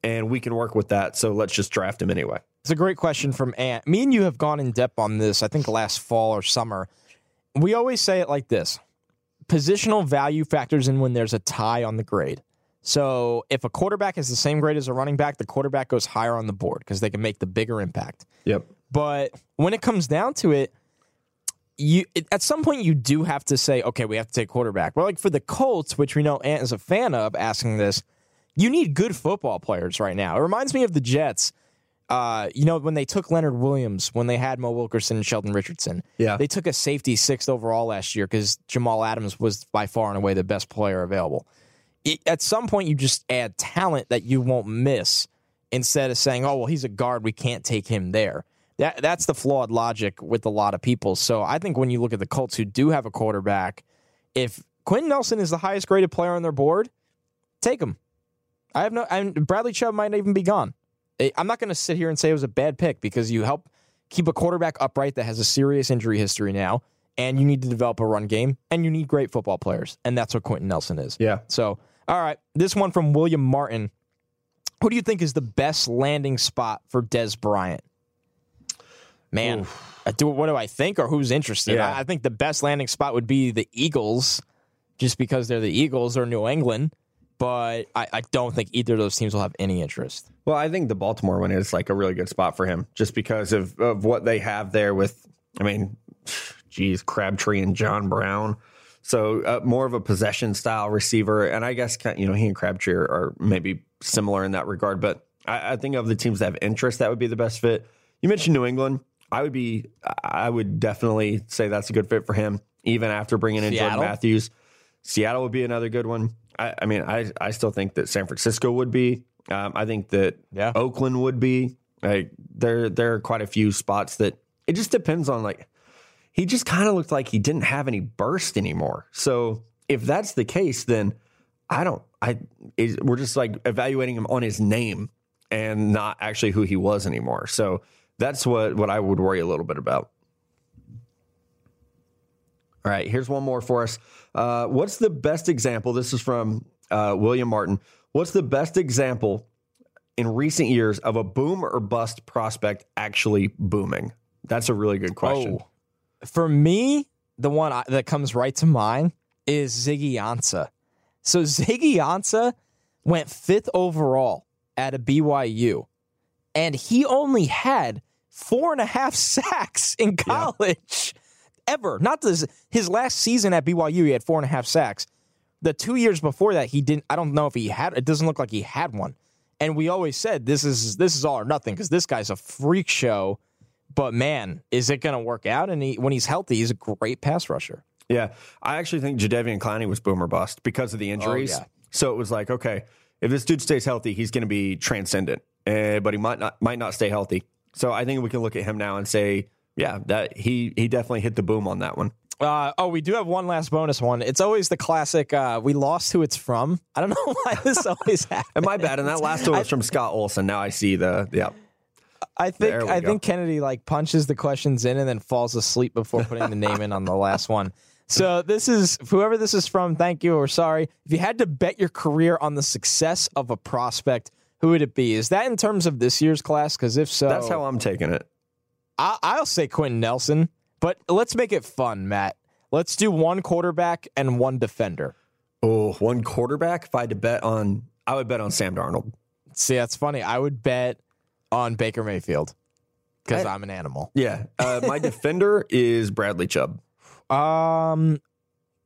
and we can work with that. So let's just draft him anyway. It's a great question from Ant. Me and you have gone in depth on this, I think last fall or summer. We always say it like this positional value factors in when there's a tie on the grade. So if a quarterback is the same grade as a running back, the quarterback goes higher on the board because they can make the bigger impact. Yep. But when it comes down to it, you at some point you do have to say, okay, we have to take quarterback. But like for the Colts, which we know Ant is a fan of, asking this, you need good football players right now. It reminds me of the Jets. Uh, you know, when they took Leonard Williams, when they had Mo Wilkerson and Sheldon Richardson, yeah, they took a safety sixth overall last year because Jamal Adams was by far and away the best player available. It, at some point, you just add talent that you won't miss instead of saying, "Oh, well, he's a guard, we can't take him there." That that's the flawed logic with a lot of people. So I think when you look at the Colts who do have a quarterback, if Quenton Nelson is the highest graded player on their board, take him. I have no. And Bradley Chubb might not even be gone. I'm not going to sit here and say it was a bad pick because you help keep a quarterback upright that has a serious injury history now, and you need to develop a run game, and you need great football players, and that's what Quenton Nelson is. Yeah. So, all right, this one from William Martin. Who do you think is the best landing spot for Dez Bryant? Man, do, what do I think, or who's interested? Yeah. I, I think the best landing spot would be the Eagles, just because they're the Eagles or New England but I, I, don't think either of those teams will have any interest. Well, I think the Baltimore one is like a really good spot for him just because of, of what they have there with, I mean, [SIGHS] geez, Crabtree and John Brown. So uh, more of a possession style receiver. And I guess, you know, he and Crabtree are, are maybe similar in that regard. But I, I think of the teams that have interest, that would be the best fit. You mentioned New England. I would be, I would definitely say that's a good fit for him, even after bringing in Jordan Matthews. Seattle would be another good one. I, I mean, I, I still think that San Francisco would be. Um, I think that Yeah. Oakland would be. Like there, there are quite a few spots that it just depends on. Like he just kind of looked like he didn't have any burst anymore. So if that's the case, then I don't. I is, we're just like evaluating him on his name and not actually who he was anymore. So that's what what I would worry a little bit about. All right, here's one more for us. Uh, what's the best example? This is from uh, William Martin. What's the best example in recent years of a boom or bust prospect actually booming? That's a really good question. Oh, for me, the one I, that comes right to mind is Ziggy Ansah. So Ziggy Ansah went fifth overall at a BYU, and he only had four and a half [LAUGHS] sacks in college ever. Not this, his last season at BYU, he had four and a half sacks. The two years before that, he didn't. I don't know if he had. It doesn't look like he had one. And we always said this is this is all or nothing because this guy's a freak show. But man, is it going to work out? And he, when he's healthy, he's a great pass rusher. Yeah, I actually think Jadeveon Clowney was boomer bust because of the injuries. Oh, yeah. So it was like, okay, if this dude stays healthy, he's going to be transcendent, uh, but he might not might not stay healthy. So I think we can look at him now and say, yeah, that he he definitely hit the boom on that one. Uh, oh, we do have one last bonus one. It's always the classic. Uh, we lost who it's from. I don't know [LAUGHS] why this always happens. [LAUGHS] Am I bad. And that last one was from Scott Olson. Now I see the yeah. I think I go. think Kennedy like punches the questions in and then falls asleep before putting the name in on the last one. So this is whoever this is from. Thank you or sorry. If you had to bet your career on the success of a prospect, who would it be? Is that in terms of this year's class? Because if so, That's how I'm taking it. I, I'll say Quenton Nelson. But let's make it fun, Matt. Let's do one quarterback and one defender. Oh, one quarterback. If I had to bet on, I would bet on Sam Darnold. See, that's funny. I would bet on Baker Mayfield because I'm an animal. Yeah, uh, my [LAUGHS] defender is Bradley Chubb. Um,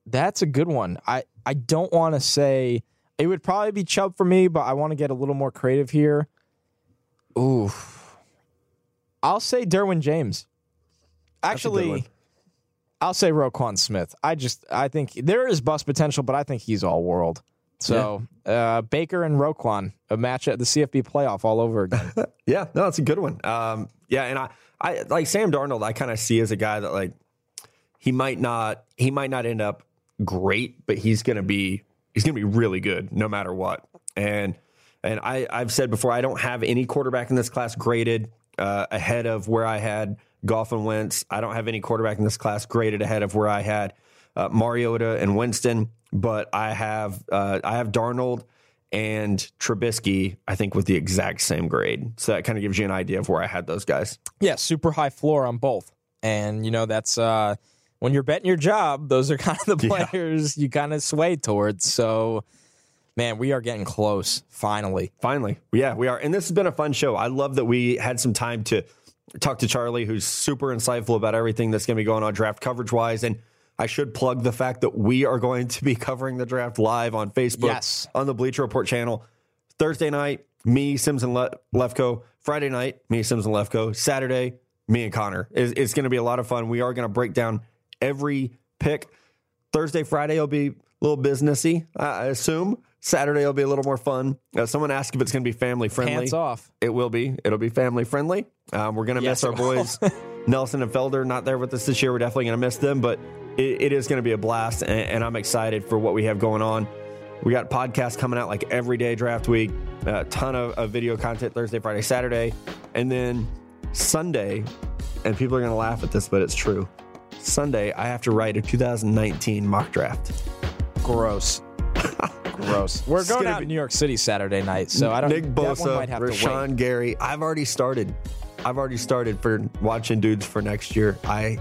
that's a good one. I I don't want to say it would probably be Chubb for me, but I want to get a little more creative here. Ooh, I'll say Derwin James. Actually. I'll say Roquan Smith. I just I think there is bust potential, but I think he's all world. So uh, Baker and Roquan, a match at the CFB playoff all over again. [LAUGHS] Yeah, no, that's a good one. Um, yeah, and I, I like Sam Darnold. I kind of see as a guy that like he might not, he might not end up great, but he's gonna be, he's gonna be really good no matter what. And and I, I've said before, I don't have any quarterback in this class graded uh, ahead of where I had Goff and Wentz. I don't have any quarterback in this class graded ahead of where I had uh, Mariota and Winston. But I have, uh, I have Darnold and Trubisky, I think, with the exact same grade. So that kind of gives you an idea of where I had those guys. Yeah, super high floor on both. And you know, that's uh when you're betting your job, those are [LAUGHS] kind of the Yeah. players you kind of sway towards. So man, we are getting close finally. Finally, yeah, we are. And this has been a fun show. I love that we had some time to talk to Charlie, who's super insightful about everything that's going to be going on draft coverage wise. And I should plug the fact that we are going to be [LAUGHS] covering the draft live on Facebook, Yes. on the Bleacher Report channel. Thursday night, me, Sims, and Le- Lefko. Friday night, me, Sims, and Lefko. Saturday, me and Connor. It's, it's going to be a lot of fun. We are going to break down every pick. Thursday, Friday will be a little businessy, I assume. Saturday will be a little more fun. Uh, someone asked if it's going to be family friendly. Hands off. It will be. It'll be family friendly. Um, we're going to Yes, miss our boys, [LAUGHS] Nelson and Felder, not there with us this year. We're definitely going to miss them, but it, it is going to be a blast, and, and I'm excited for what we have going on. We got podcasts coming out like every day draft week, a ton of, of video content Thursday, Friday, Saturday, and then Sunday, and people are going to laugh at this, but it's true. Sunday, I have to write a 2019 mock draft. Gross. [LAUGHS] Gross. We're going out be- in New York City Saturday night, so I don't. Nick Bosa, might have to wait. Rashan Gary. I've already started. I've already started for watching dudes for next year. I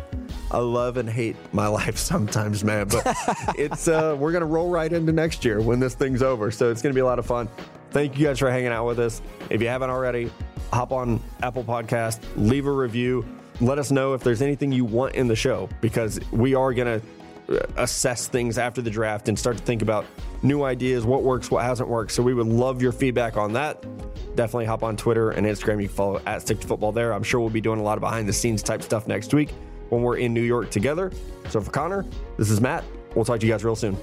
I love and hate my [LAUGHS] life sometimes, man. But [LAUGHS] it's uh we're gonna roll right into next year when this thing's over. So it's gonna be a lot of fun. Thank you guys for hanging out with us. If you haven't already, hop on Apple Podcast, leave a review. Let us know if there's anything you want in the show because we are gonna uh, assess things after the draft and start to think about new ideas, what works, what hasn't worked. So we would love your feedback on that. definitely hop on Twitter and Instagram. You can follow at Stick to Football there. I'm sure we'll be doing a lot of behind the scenes type stuff next week when we're in New York together. So for Connor, this is Matt. We'll talk to you guys real soon.